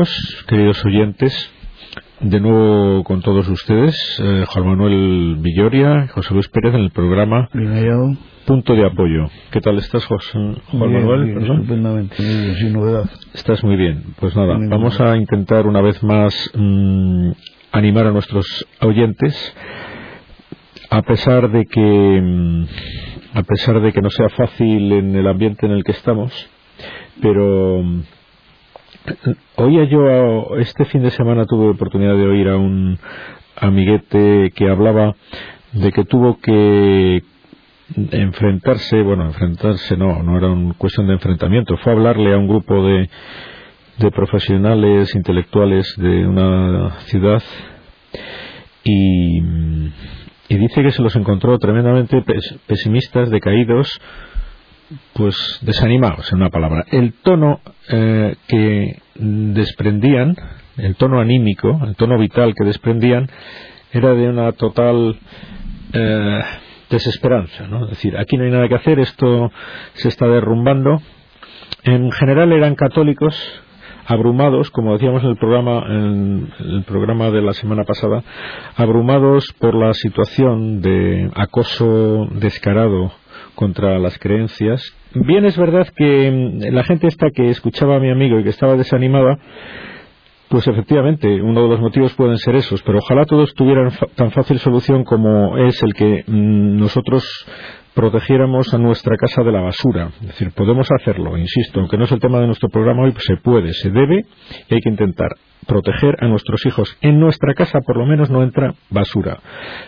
amigos, queridos oyentes, de nuevo con todos ustedes, eh, Juan Manuel Villoria, José Luis Pérez en el programa Punto de Apoyo. ¿Qué tal estás, José, Juan Manuel? estupendamente, sin novedad. Estás muy bien. Pues nada, vamos a intentar una vez más mm, animar a nuestros oyentes, a pesar de que mm, a pesar de que no sea fácil en el ambiente en el que estamos, pero mm, oía yo este fin de semana tuve oportunidad de oír a un amiguete que hablaba de que tuvo que enfrentarse, bueno, enfrentarse no, no era una cuestión de enfrentamiento, fue a hablarle a un grupo de, de profesionales intelectuales de una ciudad y dice que se los encontró tremendamente pesimistas, decaídos, pues desanimados, en una palabra. El tono eh, que desprendían, el tono anímico, el tono vital que desprendían, era de una total eh, desesperanza, ¿no? Es decir, aquí no hay nada que hacer, esto se está derrumbando. En general eran católicos abrumados, como decíamos en el programa, en el programa de la semana pasada, abrumados por la situación de acoso descarado contra las creencias. Bien es verdad que mm, la gente esta que escuchaba a mi amigo y que estaba desanimada, pues efectivamente, uno de los motivos pueden ser esos, pero ojalá todos tuvieran tan fácil solución como es el que mm, nosotros protegiéramos a nuestra casa de la basura. Es decir, podemos hacerlo, insisto, aunque no es el tema de nuestro programa hoy, pues se puede, se debe y hay que intentar proteger a nuestros hijos. En nuestra casa por lo menos no entra basura.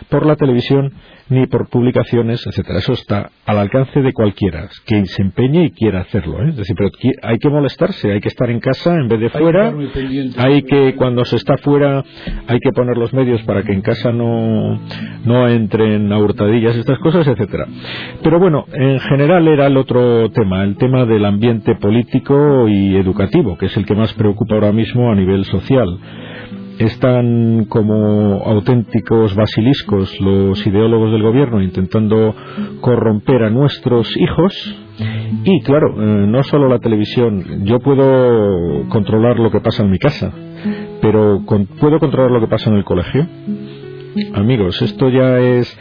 Por la televisión ni por publicaciones, etcétera. Eso está al alcance de cualquiera que se empeñe y quiera hacerlo. ¿eh? Es decir, pero hay que molestarse, hay que estar en casa en vez de fuera. Hay que, cuando se está fuera, hay que poner los medios para que en casa no, no entren a hurtadillas estas cosas, etcétera. Pero bueno, en general era el otro tema, el tema del ambiente político y educativo, que es el que más preocupa ahora mismo a nivel social están como auténticos basiliscos los ideólogos del gobierno intentando corromper a nuestros hijos y claro, eh, no solo la televisión, yo puedo controlar lo que pasa en mi casa, pero puedo controlar lo que pasa en el colegio. Amigos, esto ya es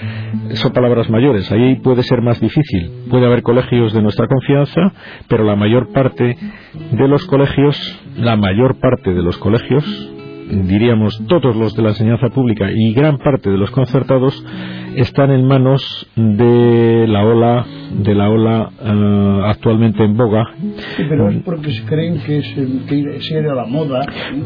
son palabras mayores, ahí puede ser más difícil. Puede haber colegios de nuestra confianza, pero la mayor parte de los colegios, la mayor parte de los colegios diríamos todos los de la enseñanza pública y gran parte de los concertados están en manos de la ola de la ola eh, actualmente en boga. Sí, pero es porque se creen que es, que la moda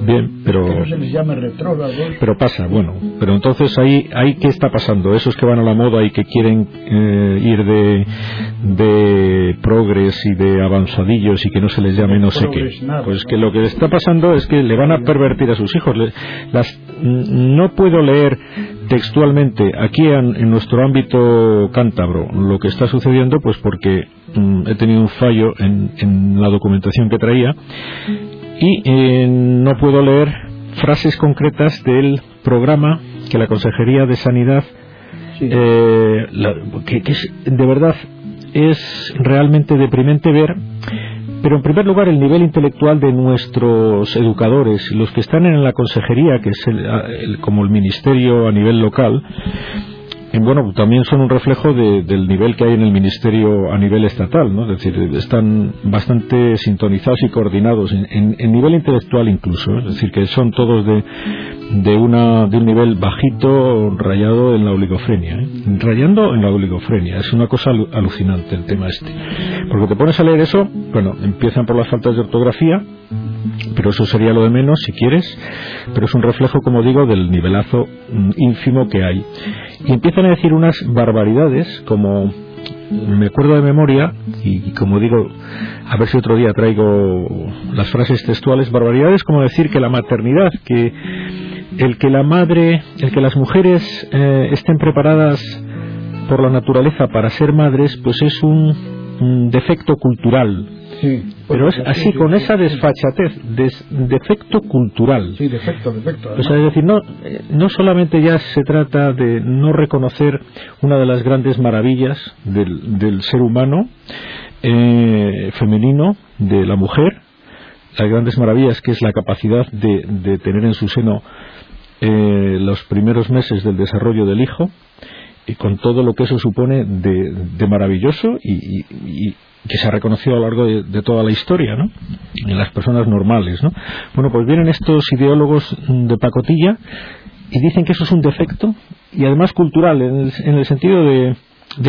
bien pero que no se les llame retrógrados pero pasa bueno pero entonces ahí ahí qué está pasando esos que van a la moda y que quieren eh, ir de de progres y de avanzadillos y que no se les llame no sé qué. Pues que lo que está pasando es que le van a pervertir a sus hijos. Las, no puedo leer textualmente aquí en, nuestro ámbito cántabro lo que está sucediendo, pues porque mm, he tenido un fallo en, la documentación que traía y eh, no puedo leer frases concretas del programa que la Consejería de Sanidad eh, que, que es, de verdad es realmente deprimente ver pero en primer lugar, el nivel intelectual de nuestros educadores, los que están en la consejería, que es como el ministerio a nivel local, bueno, también son un reflejo del nivel que hay en el ministerio a nivel estatal, ¿no? Es decir, están bastante sintonizados y coordinados en, nivel intelectual incluso, es decir, que son todos de, de, una, de un nivel bajito rayado en la oligofrenia, ¿eh? rayando en la oligofrenia, es una cosa alucinante el tema este, porque te pones a leer eso, bueno, empiezan por las faltas de ortografía, pero eso sería lo de menos si quieres, pero es un reflejo, como digo, del nivelazo mm, ínfimo que hay. Y empiezan a decir unas barbaridades, como me acuerdo de memoria, y como digo, a ver si otro día traigo las frases textuales, barbaridades como decir que la maternidad, que el que la madre, el que las mujeres eh, estén preparadas por la naturaleza para ser madres, pues es un defecto cultural, pero es así, con esa desfachatez, defecto cultural. Sí, defecto, defecto. es decir, no, no solamente ya se trata de no reconocer una de las grandes maravillas del, del ser humano, eh, femenino, de la mujer, las grandes maravillas, que es la capacidad de, tener en su seno eh, los primeros meses del desarrollo del hijo, y con todo lo que eso supone de, maravilloso y, que se ha reconocido a lo largo de, toda la historia, ¿no? En las personas normales, ¿no? Bueno, pues vienen estos ideólogos de pacotilla y dicen que eso es un defecto y además cultural, en el, sentido de,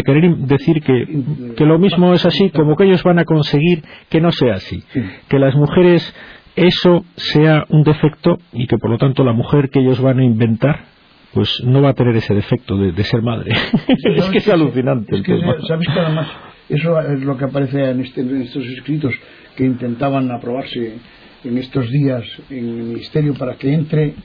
querer decir que, que, lo mismo es así, como que ellos van a conseguir que no sea así, que las mujeres eso sea un defecto y que por lo tanto la mujer que ellos van a inventar pues no va a tener ese defecto de, ser madre. es que es alucinante. Es que, ¿Sabes que además eso es lo que aparece este, en, estos escritos que intentaban aprobarse en estos días en el ministerio para que entre,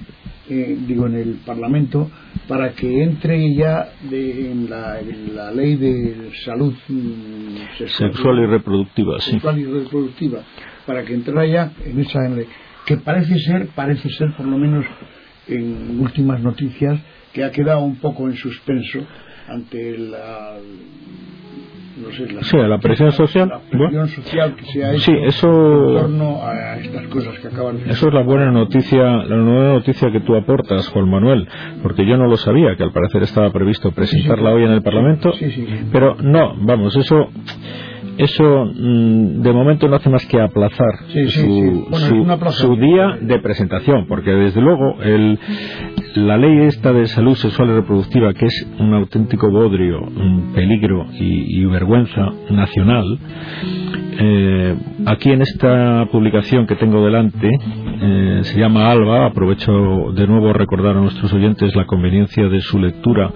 eh, digo, en el Parlamento, para que entre ya en, la, ley de salud mm, sexual, y reproductiva, sexual y reproductiva, para que entrara ya en esa ley, que parece ser, parece ser por lo menos en últimas noticias que ha quedado un poco en suspenso ante la no sé, la, la presión social, la presión social que se ha hecho sí, eso, en torno a estas cosas que acaban de Eso es la buena noticia, la nueva noticia que tú aportas, Juan Manuel, porque yo no lo sabía, que al parecer estaba previsto presentarla hoy en el Parlamento, pero no, vamos, eso eso mm, de momento no hace más que aplazar su, día de presentación, porque desde luego el, la ley esta de salud sexual y reproductiva, que es un auténtico bodrio, un peligro y, vergüenza nacional, eh, aquí en esta publicación que tengo delante, eh, se llama Alba, aprovecho de nuevo a recordar a nuestros oyentes la conveniencia de su lectura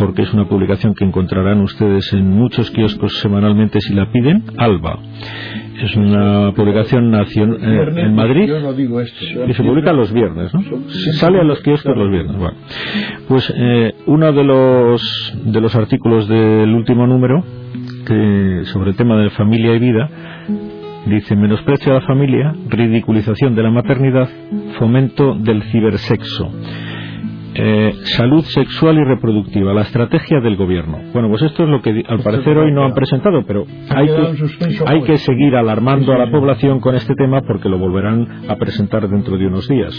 porque es una publicación que encontrarán ustedes en muchos kioscos semanalmente si la piden, Alba. Es una publicación nacional eh, en Madrid y se publica los viernes, ¿no? Sale a los kioscos los viernes. Bueno. Pues eh, uno de los, de los artículos del último número que, sobre el tema de familia y vida dice menosprecio a la familia, ridiculización de la maternidad, fomento del cibersexo. Eh, salud sexual y reproductiva, la estrategia del gobierno. Bueno, pues esto es lo que al parecer hoy no han presentado, pero hay que, hay que seguir alarmando a la población con este tema porque lo volverán a presentar dentro de unos días.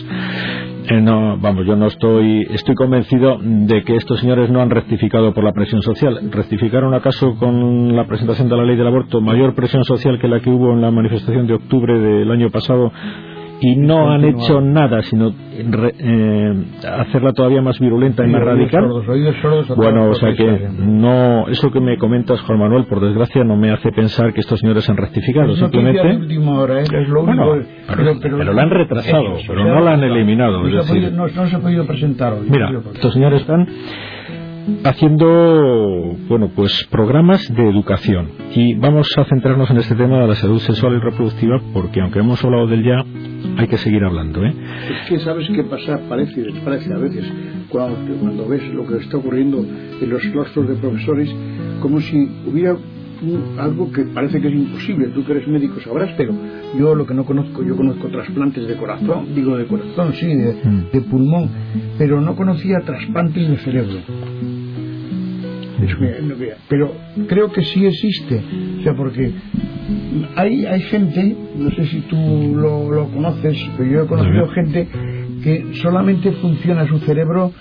Eh, no, vamos, yo no estoy, estoy convencido de que estos señores no han rectificado por la presión social. ¿Rectificaron acaso con la presentación de la ley del aborto mayor presión social que la que hubo en la manifestación de octubre del año pasado? Y no han hecho nada sino eh, hacerla todavía más virulenta y más radical. bueno o sea que no eso que me comentas Juan Manuel por desgracia no me hace pensar que estos señores han rectificado simplemente ¿eh? pero, la han retrasado pero no la han eliminado no, se ha podido presentar hoy mira estos señores están haciendo bueno pues programas de educación y vamos a centrarnos en este tema de la salud sexual y reproductiva porque aunque hemos hablado del ya hay que seguir hablando ¿eh? es que sabes qué pasa parece parece a veces cuando, cuando ves lo que está ocurriendo en los claustros de profesores como si hubiera algo que parece que es imposible. Tú que eres médico sabrás, pero yo lo que no conozco, yo conozco trasplantes de corazón, digo de corazón, sí, de, mm. de pulmón, pero no conocía trasplantes de cerebro pero creo que sí existe, o sea, porque hay, hay gente, no sé si tú lo, conoces, pero yo he conocido gente que solamente funciona su cerebro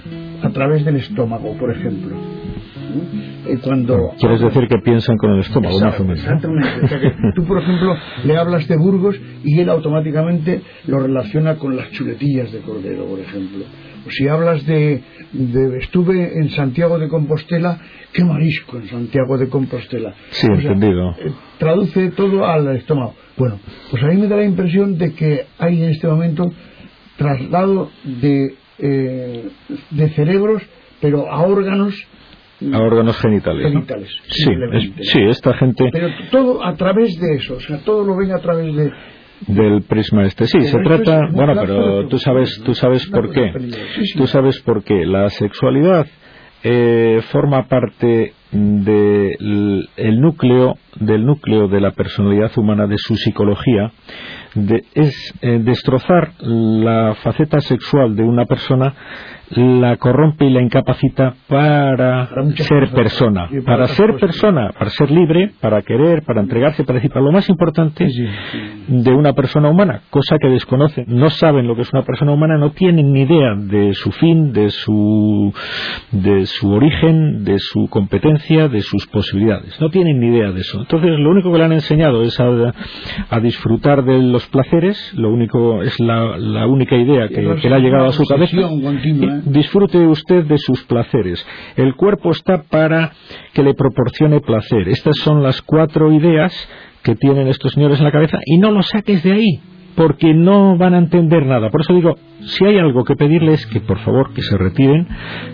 a través del estómago, por ejemplo. Eh, cuando quieres decir que piensan con el estómago más o menos exactamente tú por ejemplo le hablas de Burgos y él automáticamente lo relaciona con las chuletillas de cordero por ejemplo si hablas de, estuve en Santiago de Compostela, qué marisco en Santiago de Compostela. Sí, entendido. Eh, traduce todo al estómago. Bueno, pues a mí me da la impresión de que hay en este momento traslado de, eh, de cerebros, pero a órganos a órganos genitales. genitales sí, sí, esta gente. Pero todo a través de eso, o sea, todo lo ven a través de, del prisma este. Sí, se trata, bueno, pero tú sabes, tú sabes por qué. Tú sabes por qué. La sexualidad eh, forma parte del núcleo del núcleo de la personalidad humana de su psicología es eh, destrozar la faceta sexual de una persona la corrompe y la incapacita para, ser persona, para, ser persona, para ser libre, para querer, para entregarse, para decir, para lo más importante de una persona humana, cosa que desconocen, no saben lo que es una persona humana, no tienen ni idea de su fin, de su, de su origen, de su competencia, de sus posibilidades, no tienen ni idea de eso. Entonces, lo único que le han enseñado es a, disfrutar de los placeres, lo único es la, única idea que, que le ha llegado a su cabeza disfrute usted de sus placeres. El cuerpo está para que le proporcione placer. Estas son las cuatro ideas que tienen estos señores en la cabeza y no lo saques de ahí porque no van a entender nada. Por eso digo, si hay algo que pedirles, que por favor que se retiren,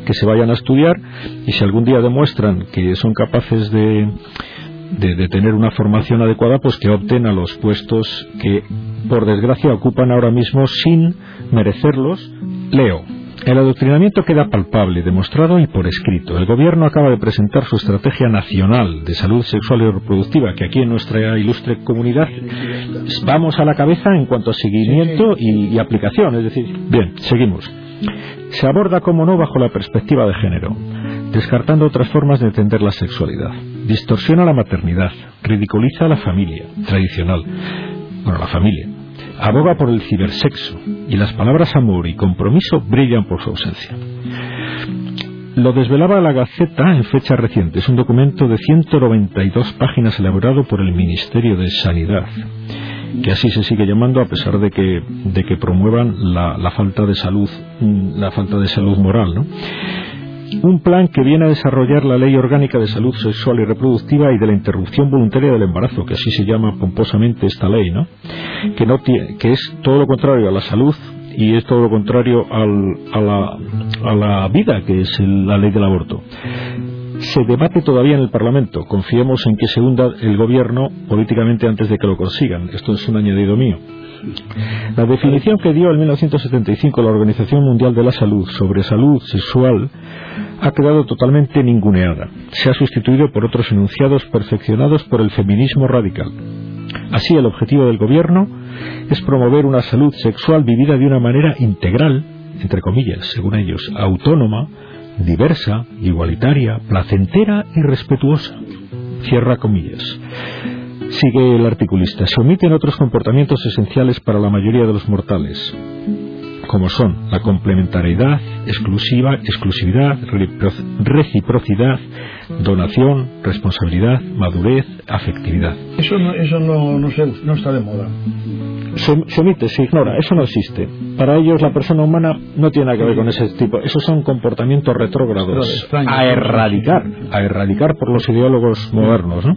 que se vayan a estudiar y si algún día demuestran que son capaces de, de, tener una formación adecuada, pues que opten a los puestos que por desgracia ocupan ahora mismo sin merecerlos. Leo. El adoctrinamiento queda palpable, demostrado y por escrito. El Gobierno acaba de presentar su Estrategia Nacional de Salud Sexual y Reproductiva, que aquí en nuestra ilustre comunidad vamos a la cabeza en cuanto a seguimiento y, aplicación. Es decir, bien, seguimos. Se aborda, como no, bajo la perspectiva de género, descartando otras formas de entender la sexualidad. Distorsiona la maternidad, ridiculiza a la familia tradicional, bueno, la familia, aboga por el cibersexo y las palabras amor y compromiso brillan por su ausencia. Lo desvelaba la Gaceta en fecha reciente. Es un documento de 192 páginas elaborado por el Ministerio de Sanidad, que así se sigue llamando a pesar de que, de que promuevan la, la falta de salud, la falta de salud moral, ¿no? Un plan que viene a desarrollar la Ley Orgánica de Salud Sexual y Reproductiva y de la Interrupción Voluntaria del Embarazo, que así se llama pomposamente esta ley, ¿no? Que, no tiene, que es todo lo contrario a la salud y es todo lo contrario al, a, la, a, la, vida, que es la ley del aborto. Se debate todavía en el Parlamento. Confiemos en que se hunda el Gobierno políticamente antes de que lo consigan. Esto es un añadido mío. La definición que dio en 1975 la Organización Mundial de la Salud sobre salud sexual ha quedado totalmente ninguneada. Se ha sustituido por otros enunciados perfeccionados por el feminismo radical. Así, el objetivo del Gobierno es promover una salud sexual vivida de una manera integral, entre comillas, según ellos, autónoma, diversa, igualitaria, placentera y respetuosa. Cierra comillas. Sigue el articulista. Se omiten otros comportamientos esenciales para la mayoría de los mortales como son la complementariedad, exclusiva, exclusividad, reciprocidad, donación, responsabilidad, madurez, afectividad. Eso no, eso no, no, no está de moda. Se, omite, se ignora, eso no existe. Para ellos la persona humana no tiene nada que ver con ese tipo. Esos son comportamientos retrógrados a erradicar, a erradicar por los ideólogos modernos. ¿no?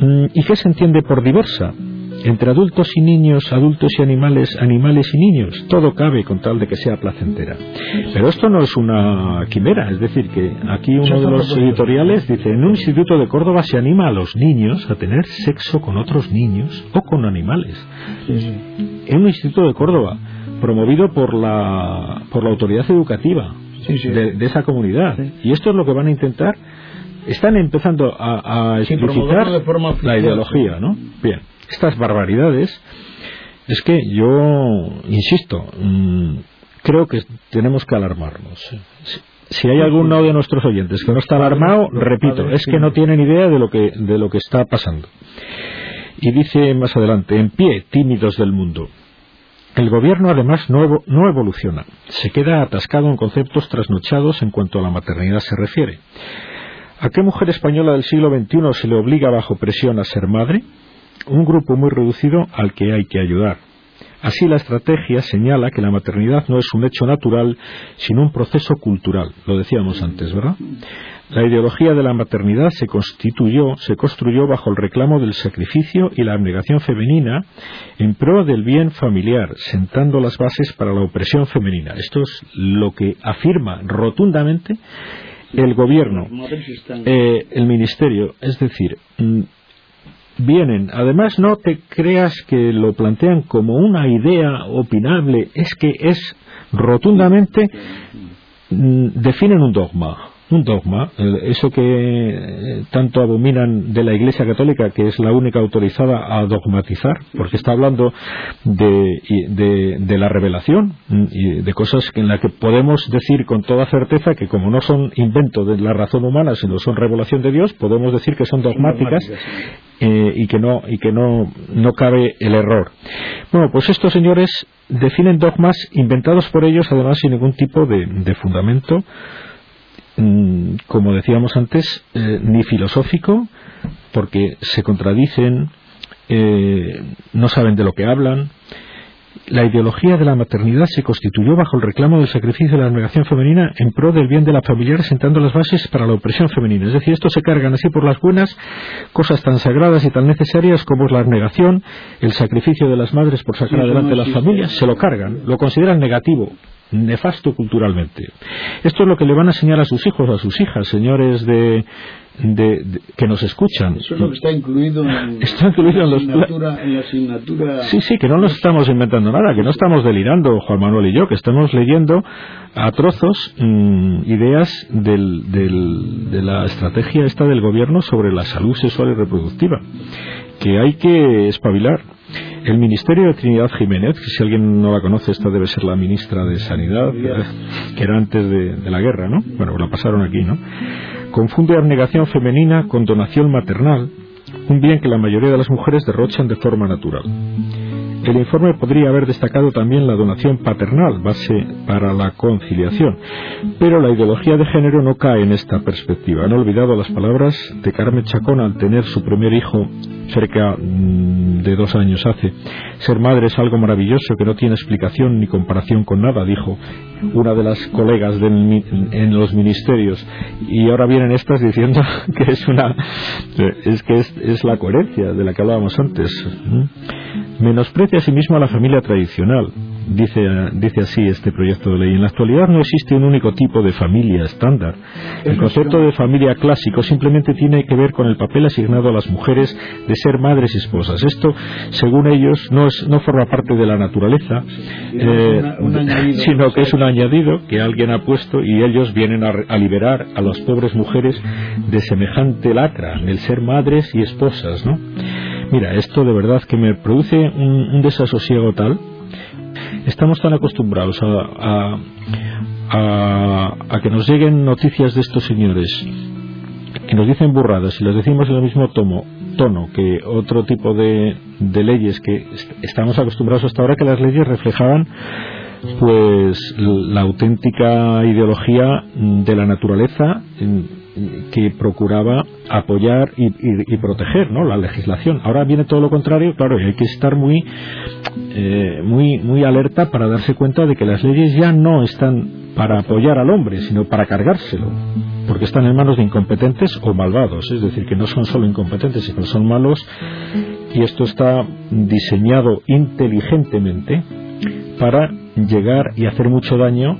Mm, ¿Y qué se entiende por diversa? entre adultos y niños, adultos y animales, animales y niños. Todo cabe con tal de que sea placentera. Pero esto no es una quimera, es decir, que aquí uno de los editoriales dice, en un instituto de Córdoba se anima a los niños a tener sexo con otros niños o con animales. En un instituto de Córdoba, promovido por la, por la autoridad educativa de, esa comunidad. Y esto es lo que van a intentar están empezando a, a explicitar la ideología, ¿no? Bien estas barbaridades, es que yo, insisto, mm, creo que tenemos que alarmarnos. Si hay alguno de nuestros oyentes que no está alarmado, repito, es que no tienen idea de lo que, de lo que está pasando. Y dice más adelante, en pie, tímidos del mundo. El gobierno además no, no evoluciona, se queda atascado en conceptos trasnochados en cuanto a la maternidad se refiere. ¿A qué mujer española del siglo XXI se le obliga bajo presión a ser madre? un grupo muy reducido al que hay que ayudar. Así la estrategia señala que la maternidad no es un hecho natural, sino un proceso cultural. Lo decíamos antes, ¿verdad? La ideología de la maternidad se constituyó, se construyó bajo el reclamo del sacrificio y la abnegación femenina en pro del bien familiar, sentando las bases para la opresión femenina. Esto es lo que afirma rotundamente el gobierno, eh, el ministerio. Es decir, mm, vienen. Además, no te creas que lo plantean como una idea opinable, es que es rotundamente mm, definen un dogma. Un dogma, eso que eh, tanto abominan de la Iglesia Católica, que es la única autorizada a dogmatizar, porque está hablando de, de, la revelación mm, y de cosas en las que podemos decir con toda certeza que como no son invento de la razón humana, sino son revelación de Dios, podemos decir que son dogmáticas eh, y que no y que no, no cabe el error. Bueno, pues estos señores definen dogmas inventados por ellos, además sin ningún tipo de, de fundamento Mm, como decíamos antes, eh, ni filosófico, porque se contradicen, eh, no saben de lo que hablan. La ideología de la maternidad se constituyó bajo el reclamo del sacrificio de la negación femenina en pro del bien de la familia, sentando las bases para la opresión femenina. Es decir, estos se cargan así por las buenas cosas tan sagradas y tan necesarias como es la negación, el sacrificio de las madres por sacar adelante las familias, se lo cargan, lo consideran negativo, nefasto culturalmente. Esto es lo que le van a enseñar a sus hijos, a sus hijas, señores de, que nos escuchan. Eso es lo que está incluido en, está incluido en, la asignatura. Sí, sí, que no nos estamos inventando nada, que no estamos delirando, Juan Manuel y yo, que estamos leyendo a trozos mm, ideas del, del, de la estrategia esta del gobierno sobre la salud sexual y reproductiva, que hay que espabilar el Ministerio de Trinidad Jiménez, que si alguien no la conoce, esta debe ser la ministra de Sanidad, que era antes de, la guerra, ¿no? Bueno, la pasaron aquí, ¿no? Confunde abnegación femenina con donación maternal, un bien que la mayoría de las mujeres derrochan de forma natural. El informe podría haber destacado también la donación paternal, base para la conciliación, pero la ideología de género no cae en esta perspectiva. Han olvidado las palabras de Carmen Chacón al tener su primer hijo cerca mm, de dos años hace. Ser madre es algo maravilloso que no tiene explicación ni comparación con nada, dijo una de las colegas en los ministerios. Y ahora vienen estas diciendo que es una es que es, la coherencia de la que hablábamos antes. Menosprecia a sí mismo a la familia tradicional dice, dice así este proyecto de ley. En la actualidad no existe un único tipo de familia estándar. El concepto de familia clásico simplemente tiene que ver con el papel asignado a las mujeres de ser madres y esposas. Esto, según ellos, no, es, no forma parte de la naturaleza, eh, sino que es un añadido que alguien ha puesto y ellos vienen a, liberar a las pobres mujeres de semejante lacra, del ser madres y esposas, ¿no? Mira, esto de verdad que me produce un desasosiego tal. Estamos tan acostumbrados a, a, que nos lleguen noticias de estos señores que nos dicen burradas y las decimos en el mismo tomo, tono que otro tipo de, de leyes que estamos acostumbrados hasta ahora que las leyes reflejaban pues la auténtica ideología de la naturaleza que procuraba apoyar y, proteger ¿no? la legislación. Ahora viene todo lo contrario, claro, y hay que estar muy, eh, muy, muy alerta para darse cuenta de que las leyes ya no están para apoyar al hombre, sino para cargárselo, porque están en manos de incompetentes o malvados, es decir, que no son solo incompetentes, sino son malos, y esto está diseñado inteligentemente para llegar y hacer mucho daño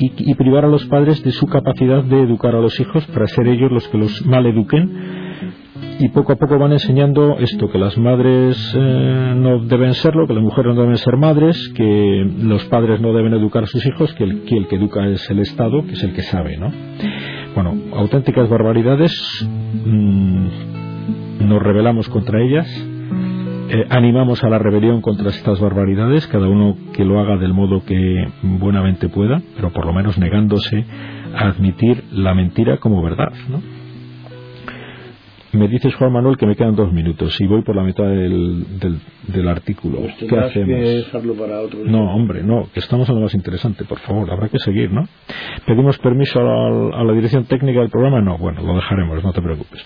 y, privar a los padres de su capacidad de educar a los hijos para ser ellos los que los mal eduquen y poco a poco van enseñando esto, que las madres eh, no deben serlo, que las mujeres no deben ser madres, que los padres no deben educar a sus hijos, que el que, educa es el Estado, que es el que sabe, ¿no? Bueno, auténticas barbaridades, mm, nos rebelamos contra ellas, eh, animamos a la rebelión contra estas barbaridades, cada uno que lo haga del modo que buenamente pueda, pero por lo menos negándose a admitir la mentira como verdad. ¿no? Me dices, Juan Manuel, que me quedan dos minutos y voy por la mitad del, del, artículo. Pues ¿Qué hacemos? para otro no, hombre, no, que estamos en lo más interesante, por favor, habrá que seguir, ¿no? ¿Pedimos permiso a la dirección técnica del programa? No, bueno, lo dejaremos, no te preocupes.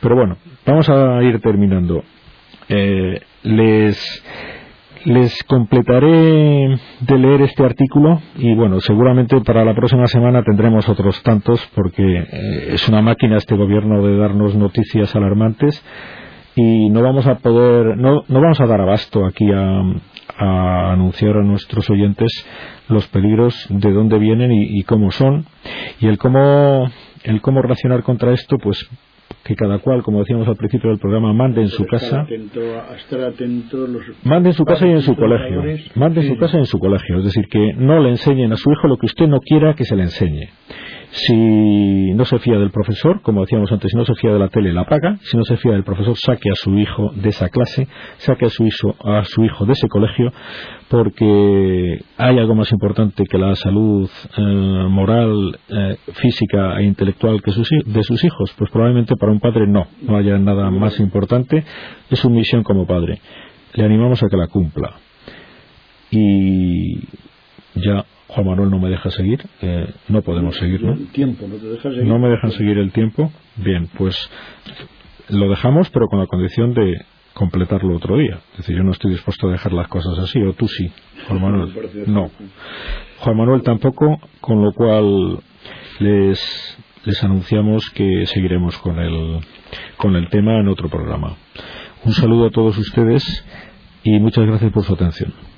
Pero bueno, vamos a ir terminando. Eh, les les completaré de leer este artículo y bueno, seguramente para la próxima semana tendremos otros tantos porque eh, es una máquina este gobierno de darnos noticias alarmantes y no vamos a poder, no, no vamos a dar abasto aquí a, anunciar a nuestros oyentes los peligros de dónde vienen y, y cómo son. Y el cómo el cómo reaccionar contra esto pues que cada cual, como decíamos al principio del programa, mande en su casa. mande en su casa y en su colegio. Mande en su casa y en su colegio. Es decir, que no le enseñen a su hijo lo que usted no quiera que se le enseñe. Si no se fía del profesor, como decíamos antes, si no se fía de la tele, la paga. Si no se fía del profesor, saque a su hijo de esa clase, saque a su hijo, a su hijo de ese colegio, porque hay algo más importante que la salud eh, moral, eh, física e intelectual que de sus hijos. Pues probablemente para un padre no, no haya nada más importante. Es su misión como padre. Le animamos a que la cumpla. Y ya Juan Manuel no me deja seguir, eh, no podemos seguir, ¿no? tiempo, ¿no te deja seguir? No me dejan seguir el tiempo. Bien, pues lo dejamos, pero con la condición de completarlo otro día. Es decir, yo no estoy dispuesto a dejar las cosas así, o tú sí, Juan Manuel. No. Juan Manuel tampoco, con lo cual les, les anunciamos que seguiremos con el, con el tema en otro programa. Un saludo a todos ustedes y muchas gracias por su atención.